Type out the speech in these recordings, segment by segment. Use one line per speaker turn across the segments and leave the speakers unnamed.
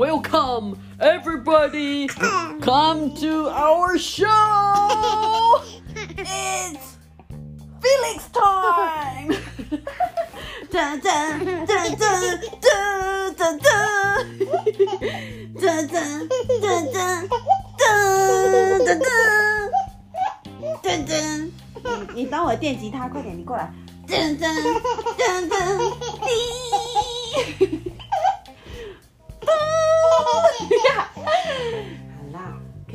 Welcome, everybody! Come to our show. It's Felix time.
哈哈哈哈哈哈！噔噔噔噔噔噔噔噔噔噔噔噔噔噔噔！你你帮我电吉他，快点，你过来。噔噔噔噔。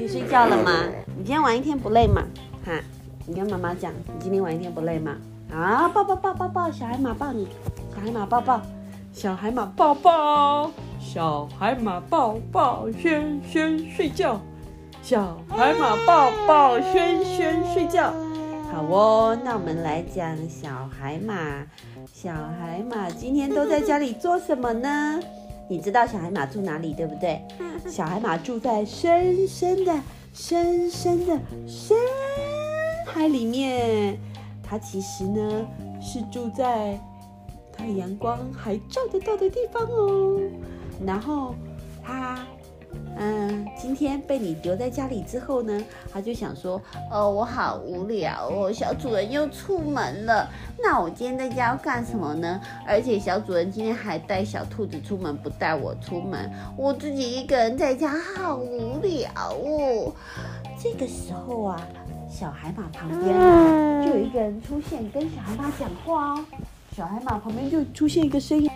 你，睡觉了吗？你今天玩一天不累吗？哈，你跟妈妈讲，你今天玩一天不累吗？啊，抱抱抱抱抱，小海马抱你，小海马抱抱，
小海马抱抱，小海马抱抱，轩轩睡觉，小海马抱抱，轩轩睡觉。
好哦，那我们来讲小海马。小海马今天都在家里做什么呢？你知道小海马住哪里，对不对？小海马住在深深的、深深的深海里面。它其实呢是住在太阳光还照得到的地方哦。然后今天被你留在家里之后呢，他就想说，哦，我好无聊哦，小主人又出门了，那我今天在家要干什么呢？而且小主人今天还带小兔子出门，不带我出门，我自己一个人在家好无聊哦。这个时候啊。小海马旁边啊，就有一个人出现，跟小海马讲话哦。小海马旁边就出现一个声音。